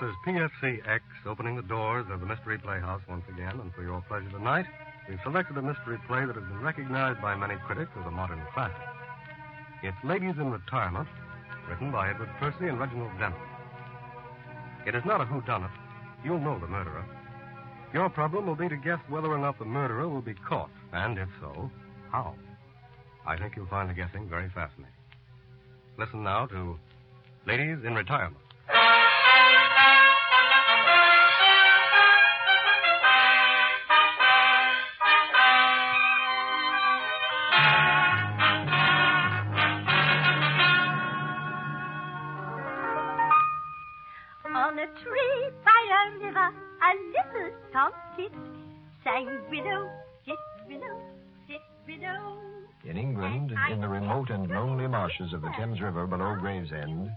This is PFCX opening the doors of the Mystery Playhouse once again, and for your pleasure tonight, we've selected a mystery play that has been recognized by many critics as a modern classic. It's Ladies in Retirement, written by Edward Percy and Reginald Denham. It is not a whodunit. You'll know the murderer. Your problem will be to guess whether or not the murderer will be caught, and if so, how. I think you'll find the guessing very fascinating. Listen now to Ladies in Retirement. Sang widow, sit widow, sit widow. In England, in the remote and lonely marshes of the Thames River below Gravesend,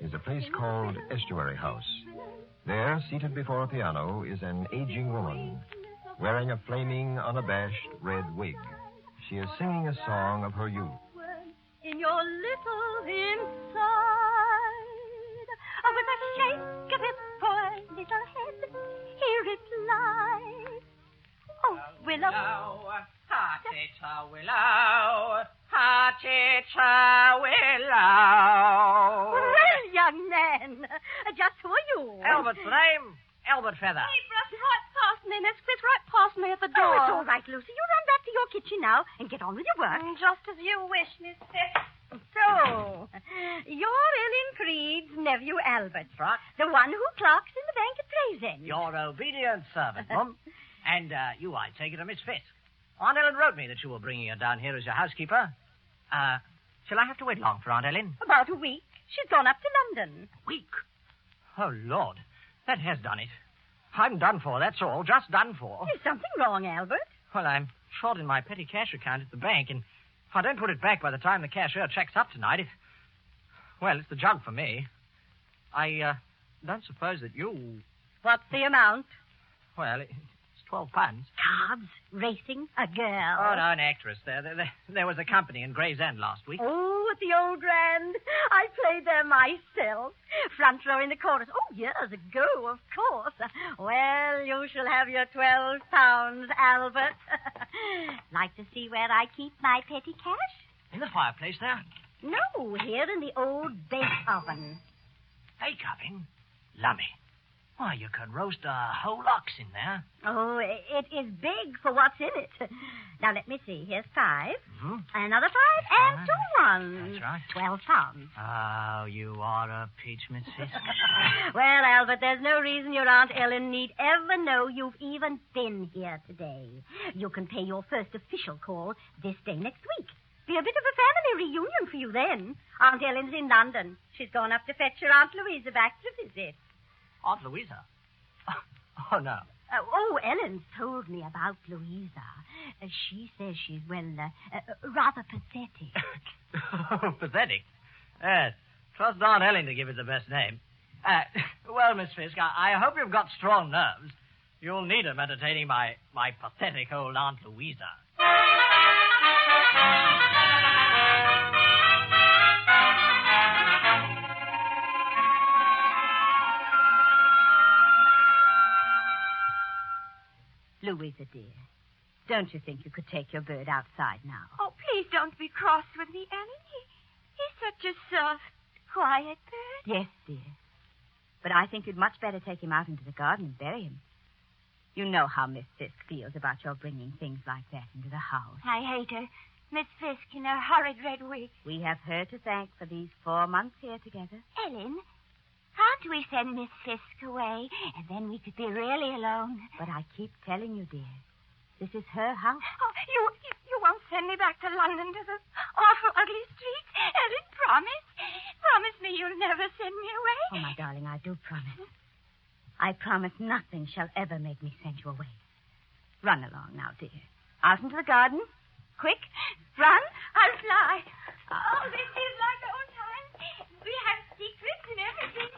is a place called Estuary House. There, seated before a piano, is an aging woman wearing a flaming, unabashed red wig. She is singing a song of her youth. In your little inside, with a shake of his Ha-chi-cha willow, ha-chi-cha willow. Well, young man, just who are you? Albert's the name. Albert Feather. Hey, brush right past me, Miss Smith, right past me at the door. Oh, it's all right, Lucy. You run back to your kitchen now and get on with your work. just as you wish, Miss Smith. So, you're Ellen Creed's nephew, Albert. Right. The one who clerks in the bank at Gravesend. Your obedient servant, Mum. and uh, you, I take it, are Miss Fisk. Aunt Ellen wrote me that you were bringing her down here as your housekeeper. Uh, shall I have to wait long for Aunt Ellen? About a week. She's gone up to London. Week. Oh, Lord. That has done it. I'm done for, that's all. Just done for. Is something wrong, Albert? Well, I'm short in my petty cash account at the bank, and if I don't put it back by the time the cashier checks up tonight, it. Well, it's the jug for me. I, uh, don't suppose that you. What's the amount? Well, 12 pounds. Cards, racing, a girl. Oh, no, an actress. There, there, there, was a company in Gravesend last week. Oh, at the old Grand. I played there myself. Front row in the chorus. Oh, years ago, of course. Well, you shall have your twelve pounds, Albert. like to see where I keep my petty cash? In the fireplace there. No, here in the old bake oven. Bake oven? Lummy. Why, you could roast a whole ox in there. Oh, it is big for what's in it. Now, let me see. Here's 5 hmm Another five, and two ones. That's right. Twelve pounds. Oh, you are a peach, Miss Fisk. Well, Albert, there's no reason your Aunt Ellen need ever know you've even been here today. You can pay your first official call this day next week. Be a bit of a family reunion for you then. Aunt Ellen's in London. She's gone up to fetch your Aunt Louisa back to visit. Aunt Louisa. Oh, no. Uh, oh, Ellen's told me about Louisa. Uh, she says she's, well, uh, uh, rather pathetic. Pathetic. Yes. Trust Aunt Ellen to give it the best name. Uh, well, Miss Fisk, I, I hope you've got strong nerves. You'll need 'em entertaining my, my pathetic old Aunt Louisa. Louisa, dear, don't you think you could take your bird outside now? Oh, please don't be cross with me, Ellen. He, he's such a soft, quiet bird. Yes, dear. But I think you'd much better take him out into the garden and bury him. You know how Miss Fisk feels about your bringing things like that into the house. I hate her. Miss Fisk in her horrid red wig. We have her to thank for these four months here together. Ellen, can't we send Miss Fisk away, and then we could be really alone? But I keep telling you, dear, this is her house. Oh, you, you, you won't send me back to London to the awful, ugly streets? Ellen, promise. Promise me you'll never send me away. Oh, my darling, I do promise. I promise nothing shall ever make me send you away. Run along now, dear. Out into the garden. Quick.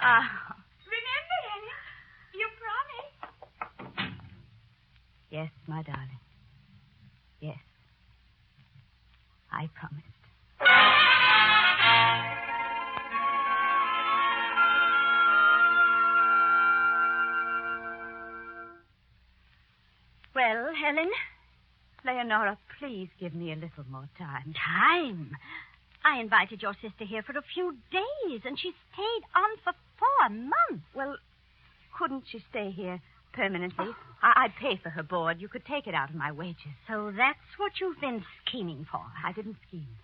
Ah, Remember, Annie, you promised. Yes, my darling. Yes. I promised. Well, Helen, Leonora, please give me a little more time. Time? I invited your sister here for a few days, and she stayed on for four months. Well, couldn't she stay here permanently? Oh. I- would pay for her board. You could take it out of my wages. So that's what you've been scheming for. I didn't scheme.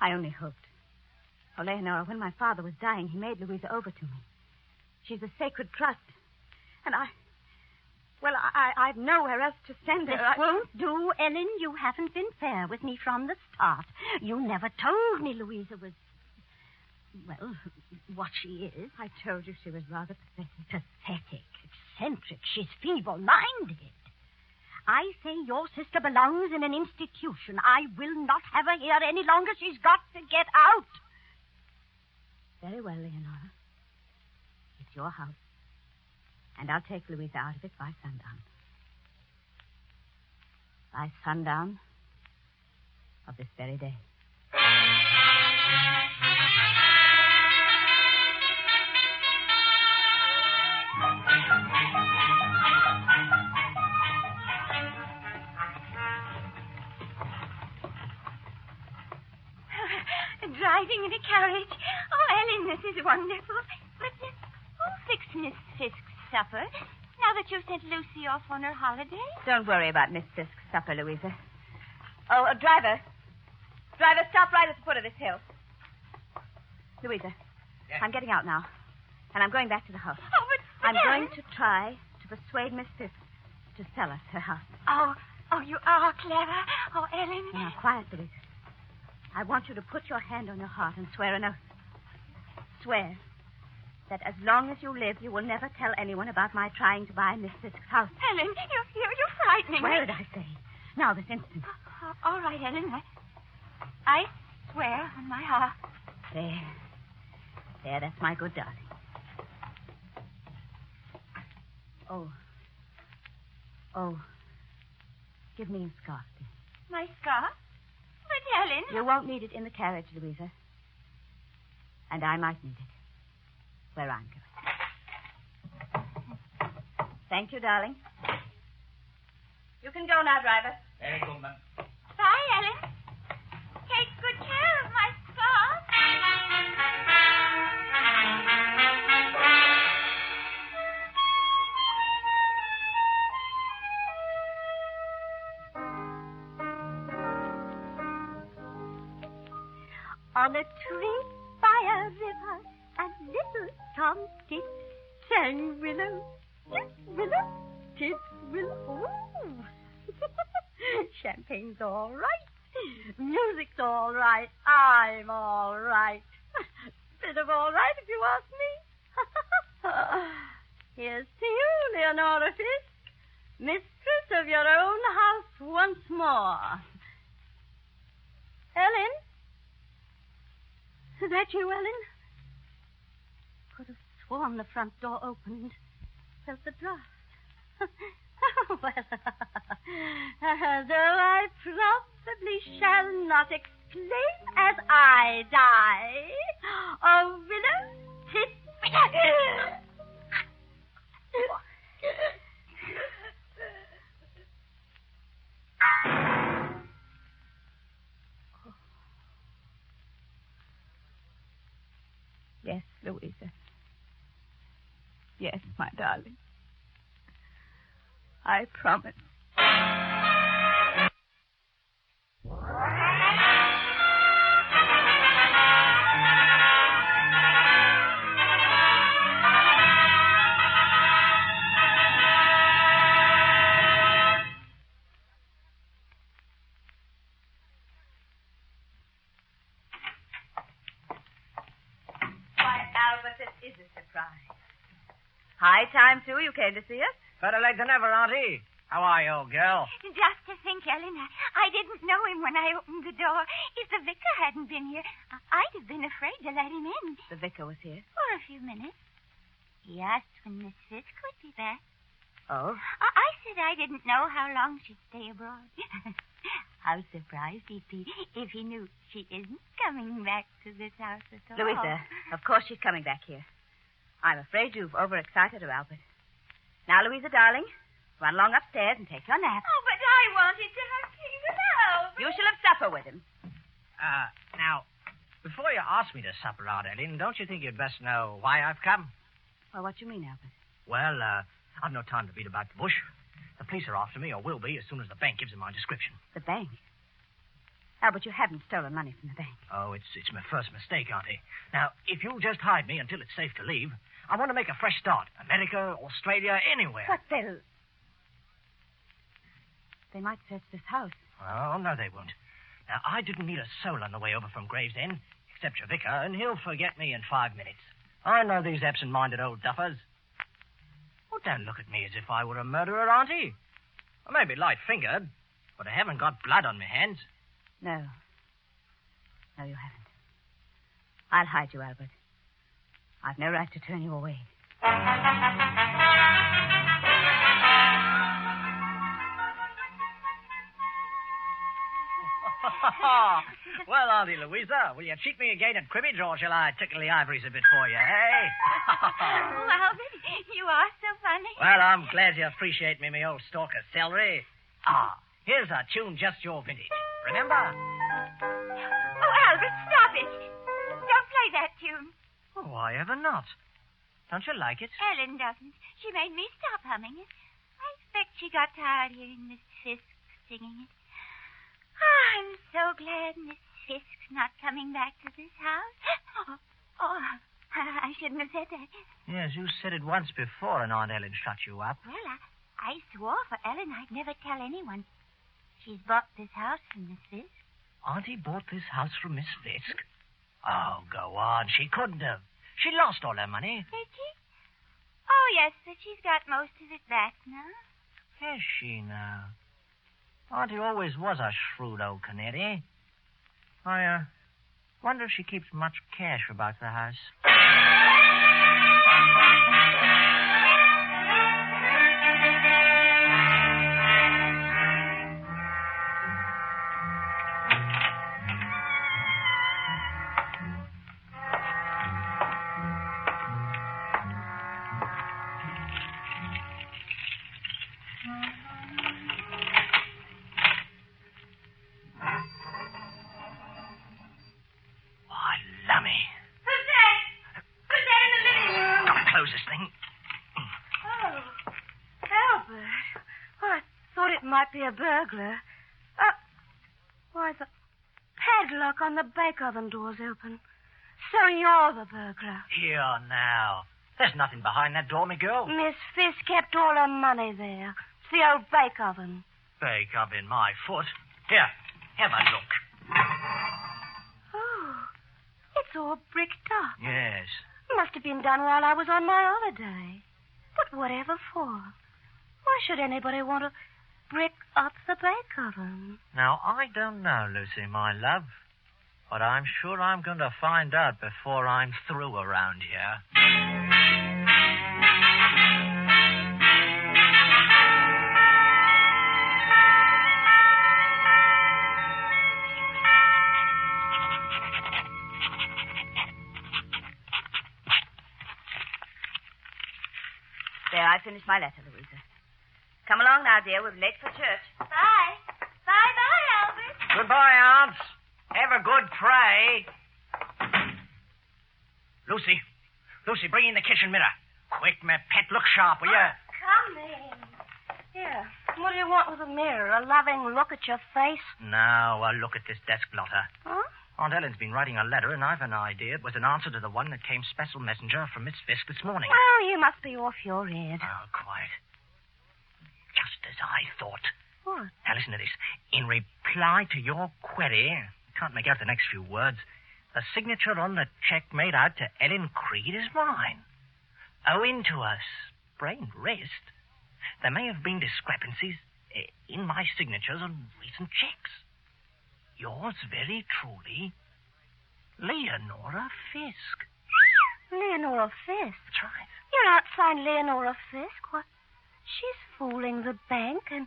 I only hoped. Oh, Leonora, when my father was dying, he made Louisa over to me. She's a sacred trust. And I. Well, I, I've nowhere else to send her. This I... won't do, Ellen. You haven't been fair with me from the start. You never told me Louisa was. Well, what she is. I told you she was rather pathetic. Pathetic, eccentric. She's feeble minded. I say your sister belongs in an institution. I will not have her here any longer. She's got to get out. Very well, Leonora. It's your house. And I'll take Louisa out of it by sundown. By sundown of this very day. Driving in a carriage. Oh, Ellen, this is wonderful. But uh, who fixed Miss Fisk's supper? Now that you've sent Lucy off on her holiday? Don't worry about Miss Fisk's supper, Louisa. Oh, uh, driver. Driver, stop right at the foot of this hill. Louisa, Yes? I'm getting out now. And I'm going back to the house. Oh, but, but I'm going to try to persuade Miss Fisk to sell us her house. Oh, oh, you are clever. Oh, Ellen. Now, quiet, Louisa. I want you to put your hand on your heart and swear an oath. Swear that as long as you live, you will never tell anyone about my trying to buy Miss Fisk's house. Helen, you're, you're, you're frightening Swear me. it, I say. Now, this instant. Oh, all right, Helen. I, I swear on my heart. There. There, that's my good darling. Oh. Oh. Give me a scarf, dear. My scarf? But, Helen. You won't need it in the carriage, Louisa. And I might need it. Where I'm going. Thank you, darling. You can go now, driver. Very good, ma'am. All right, if you ask me. Here's to you, Leonora Fisk, mistress of your own house once more. Ellen? Is that you, Ellen? Could have sworn the front door opened. Felt the draft. well, though I probably shall not exclaim as I die, oh, willow, tit, Yes, Louisa. Yes, my darling. I promise. You came to see us. Better late than ever, Auntie. How are you, old girl? Just to think, Ellen, I, didn't know him when I opened the door. If the vicar hadn't been here, I'd have been afraid to let him in The vicar was here. for a few minutes. He asked when Miss Fisk would be back. Oh? I, I said I didn't know how long she'd stay abroad. how surprised he'd be if he knew she isn't coming back to this house at all. Louisa, of course she's coming back here. I'm afraid you've overexcited her, Albert. Now, Louisa, darling, run along upstairs and take your nap. Oh, but I wanted to have tea with Albert. You shall have supper with him. Uh, now, before you ask me to supper, Aunt Ellen, don't you think you'd best know why I've come? Well, what do you mean, Albert? Well, uh, I've no time to beat about the bush. The police are after me, or will be, as soon as the bank gives them my description. The bank. Albert, you haven't stolen money from the bank. Oh, it's it's my first mistake, Auntie. Now, if you'll just hide me until it's safe to leave, I want to make a fresh start. America, Australia, anywhere. But they'll. They might search this house. Oh, no, they won't. Now, I didn't meet a soul on the way over from Gravesend, except your vicar, and he'll forget me in five minutes. I know these absent-minded old duffers. Well, don't look at me as if I were a murderer, Auntie. I may be light-fingered, but I haven't got blood on my hands. No. No, you haven't. I'll hide you, Albert. I've no right to turn you away. well, Auntie Louisa, will you cheat me again at cribbage, or shall I tickle the ivories a bit for you, eh? oh, Albert, you are so funny. well, I'm glad you appreciate me, me old stalker celery. Ah, here's a tune just your vintage. Remember? Oh, Albert, stop it. Don't play that tune. Oh, why ever not? Don't you like it? Ellen doesn't. She made me stop humming it. I expect she got tired hearing Miss Fisk singing it. Oh, I'm so glad Miss Fisk's not coming back to this house. Oh, oh, I shouldn't have said that. Yes, you said it once before, and Aunt Ellen shut you up. Well, I, I swore for Ellen I'd never tell anyone. She's bought this house from Miss Fisk. Auntie bought this house from Miss Fisk. Oh, go on. She couldn't have. She lost all her money. Did she? Oh, yes, but she's got most of it back now. Has she now? Auntie always was a shrewd old canary. I, uh, wonder if she keeps much cash about the house. A burglar. Uh, why, the padlock on the bake oven door's open. So you're the burglar. Here now. There's nothing behind that door, me girl. Miss Fisk kept all her money there. It's the old bake oven. Bake oven, my foot. Here, have a look. Oh, it's all bricked up. Yes. Must have been done while I was on my holiday. But whatever for? Why should anybody want to brick up the bake oven? Now, I don't know, Lucy, my love. But I'm sure I'm going to find out before I'm through around here. There, I finished my letter, Louisa. Come along now, dear. We're late for church. Bye. Bye-bye, Albert. Goodbye, aunts. Have a good pray. Lucy. Lucy, bring in the kitchen mirror. Quick, my pet. Look sharp, will you? Oh, come in. Here. What do you want with a mirror? A loving look at your face? Now, a look at this desk blotter. Huh? Aunt Ellen's been writing a letter, and I've an idea it was an answer to the one that came special messenger from Miss Fisk this morning. Well, you must be off your head. Oh, quiet. Just as I thought. What? Now, listen to this. In reply to your query, I can't make out the next few words. The signature on the check made out to Ellen Creed is mine. Owing to a sprained wrist, there may have been discrepancies eh, in my signatures on recent checks. Yours very truly, Leonora Fisk. Leonora Fisk. That's right. You're not signed Leonora Fisk. What? She's fooling the bank and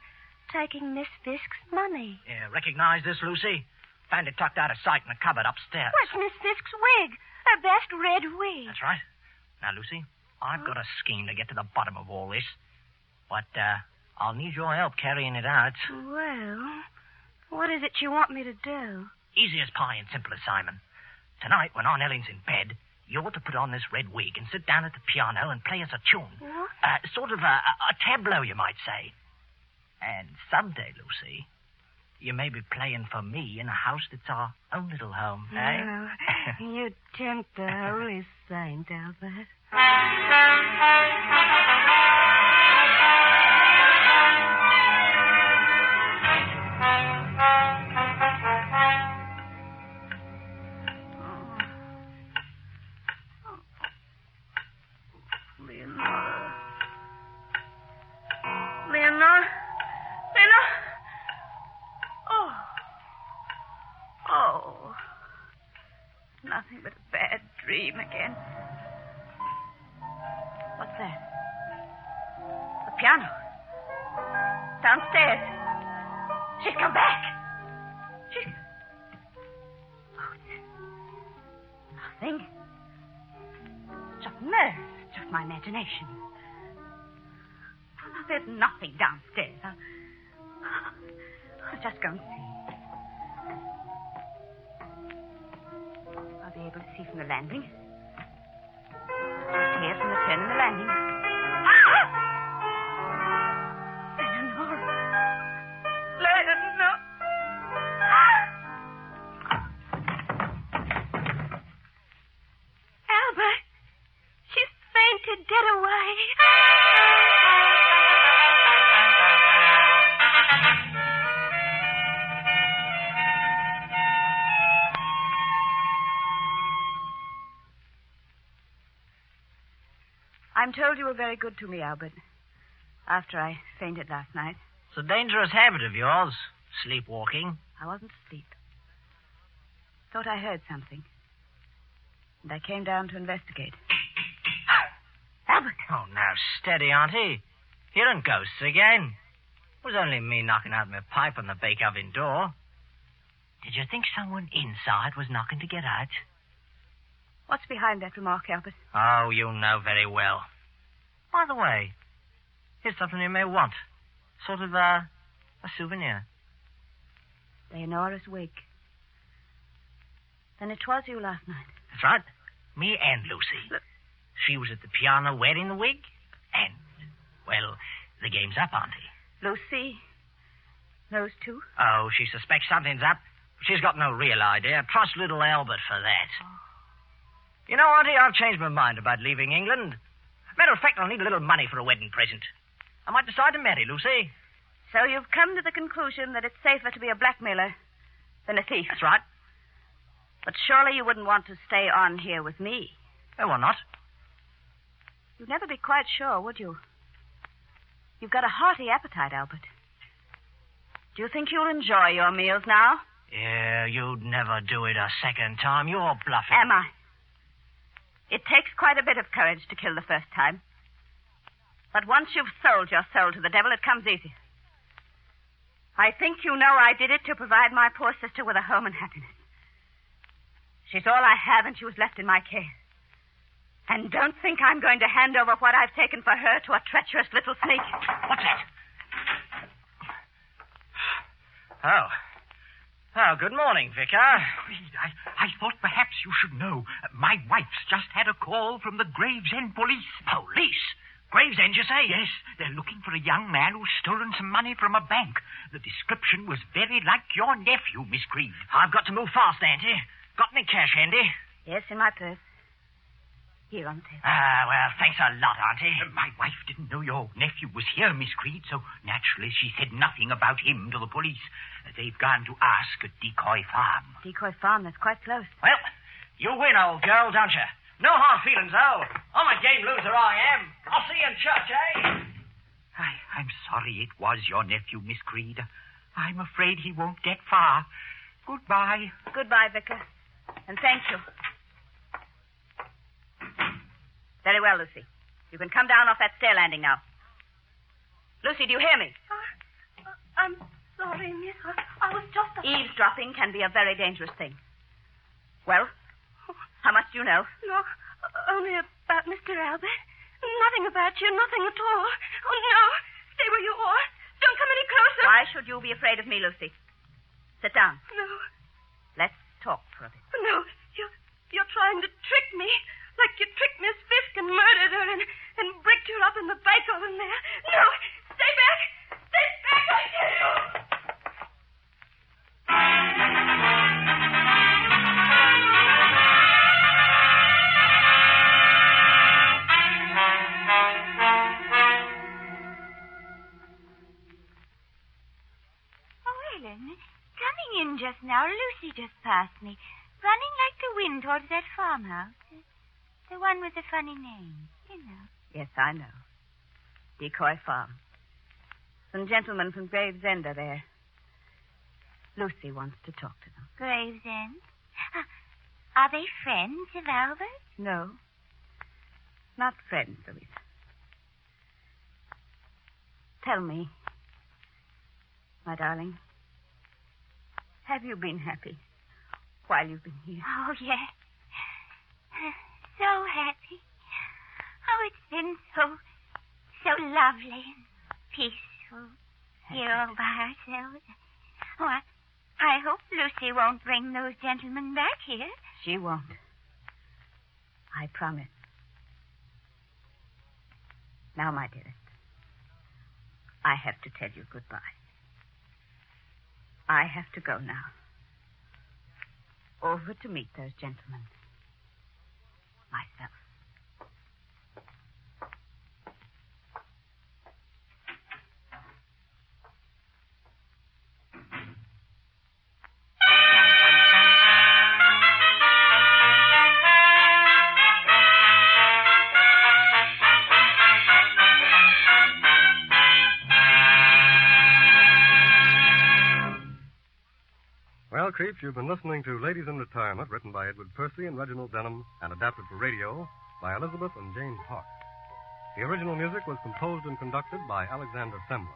taking Miss Fisk's money. Yeah, recognize this, Lucy? Found it tucked out of sight in a cupboard upstairs. What's Miss Fisk's wig? Her best red wig. That's right. Now, Lucy, I've got a scheme to get to the bottom of all this. But uh, I'll need your help carrying it out. Well, what is it you want me to do? Easy as pie and simple as Simon. Tonight, when Aunt Ellen's in bed, you ought to put on this red wig and sit down at the piano and play us a tune. What? Uh, sort of a, a, a tableau, you might say. And someday, Lucy, you may be playing for me in a house that's our own little home, eh? Well, you tempt the holy saint, Albert. Bad dream again. What's that? The piano. Downstairs. She's come back. She's. Oh, nothing. Just nerves. Just my imagination. There's nothing downstairs. I'll, I'll just go and see. Be able to see from the landing. Hear from the turn in the landing. I'm told you were very good to me, Albert. After I fainted last night, It's a dangerous habit of yours, sleepwalking. I wasn't asleep. Thought I heard something. And I came down to investigate. Albert! Oh, now steady, Auntie. Hearing ghosts again. It was only me knocking out my pipe on the bake oven door. Did you think someone inside was knocking to get out? What's behind that remark, Albert? Oh, you know very well. By the way, here's something you may want. Sort of uh, a souvenir. Leonora's wig. Then it was you last night. That's right. Me and Lucy. Look. She was at the piano wearing the wig, and, well, the game's up, Auntie. Lucy knows too. Oh, she suspects something's up. She's got no real idea. Trust little Albert for that. You know, Auntie, I've changed my mind about leaving England. Matter of fact, I'll need a little money for a wedding present. I might decide to marry Lucy. So you've come to the conclusion that it's safer to be a blackmailer than a thief. That's right. But surely you wouldn't want to stay on here with me. Oh, why not? You'd never be quite sure, would you? You've got a hearty appetite, Albert. Do you think you'll enjoy your meals now? Yeah, you'd never do it a second time. You're bluffing. Am I? It takes quite a bit of courage to kill the first time. But once you've sold your soul to the devil, it comes easy. I think you know I did it to provide my poor sister with a home and happiness. She's all I have, and she was left in my care. And don't think I'm going to hand over what I've taken for her to a treacherous little snake. What's that? Oh. Oh, good morning, Vicar. Creed, I, I thought perhaps you should know. Uh, my wife's just had a call from the Gravesend police. Police? Gravesend, you say? Yes, they're looking for a young man who's stolen some money from a bank. The description was very like your nephew, Miss Creed. I've got to move fast, Auntie. Got any cash handy? Yes, in my purse. Here. Ah, well, thanks a lot, Auntie. Uh, My wife didn't know your nephew was here, Miss Creed, so naturally she said nothing about him to the police. They've gone to ask at Decoy Farm. Decoy Farm, that's quite close. Well, you win, old girl, don't you? No hard feelings, though. I'm a game loser, I am. I'll see you in church, eh? I, I'm sorry it was your nephew, Miss Creed. I'm afraid he won't get far. Goodbye. Goodbye, Vicar. And thank you. Very well, Lucy. You can come down off that stair landing now. Lucy, do you hear me? Uh, uh, I'm sorry, miss. I, I was just. Eavesdropping can be a very dangerous thing. Well, how much do you know? Look, only about Mr. Albert. Nothing about you, nothing at all. Oh, no. Stay where you are. Don't come any closer. Why should you be afraid of me, Lucy? Sit down. No, Let's talk for a bit. no. You're, you're trying to trick me. Like you tricked Miss Fisk and murdered her and, and bricked her up in the bake oven there. No, stay back. Stay back, I tell you. Oh, Ellen, coming in just now, Lucy just passed me, running like the wind towards that farmhouse. The one with the funny name, you know. Yes, I know. Decoy Farm. Some gentlemen from Gravesend are there. Lucy wants to talk to them. Gravesend. Ah, Are they friends of Albert? No. Not friends, Louisa. Tell me, my darling, have you been happy while you've been here? Oh, yes. So happy. Oh, it's been so, so lovely and peaceful here all by ourselves. Oh, I, I hope Lucy won't bring those gentlemen back here. She won't. I promise. Now, my dearest, I have to tell you goodbye. I have to go now. Over to meet those gentlemen. Myself. Well, Creeps, you've been listening to Ladies in Retirement, written by Edward Percy and Reginald Denham, and adapted for radio by Elizabeth and Jane Park. The original music was composed and conducted by Alexander Semmler.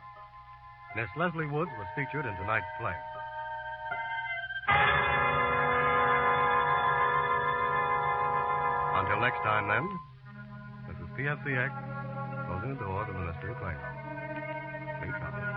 Miss Leslie Woods was featured in tonight's play. Until next time, then, this is PFCX closing the door to the Mystery Playhouse. Please come.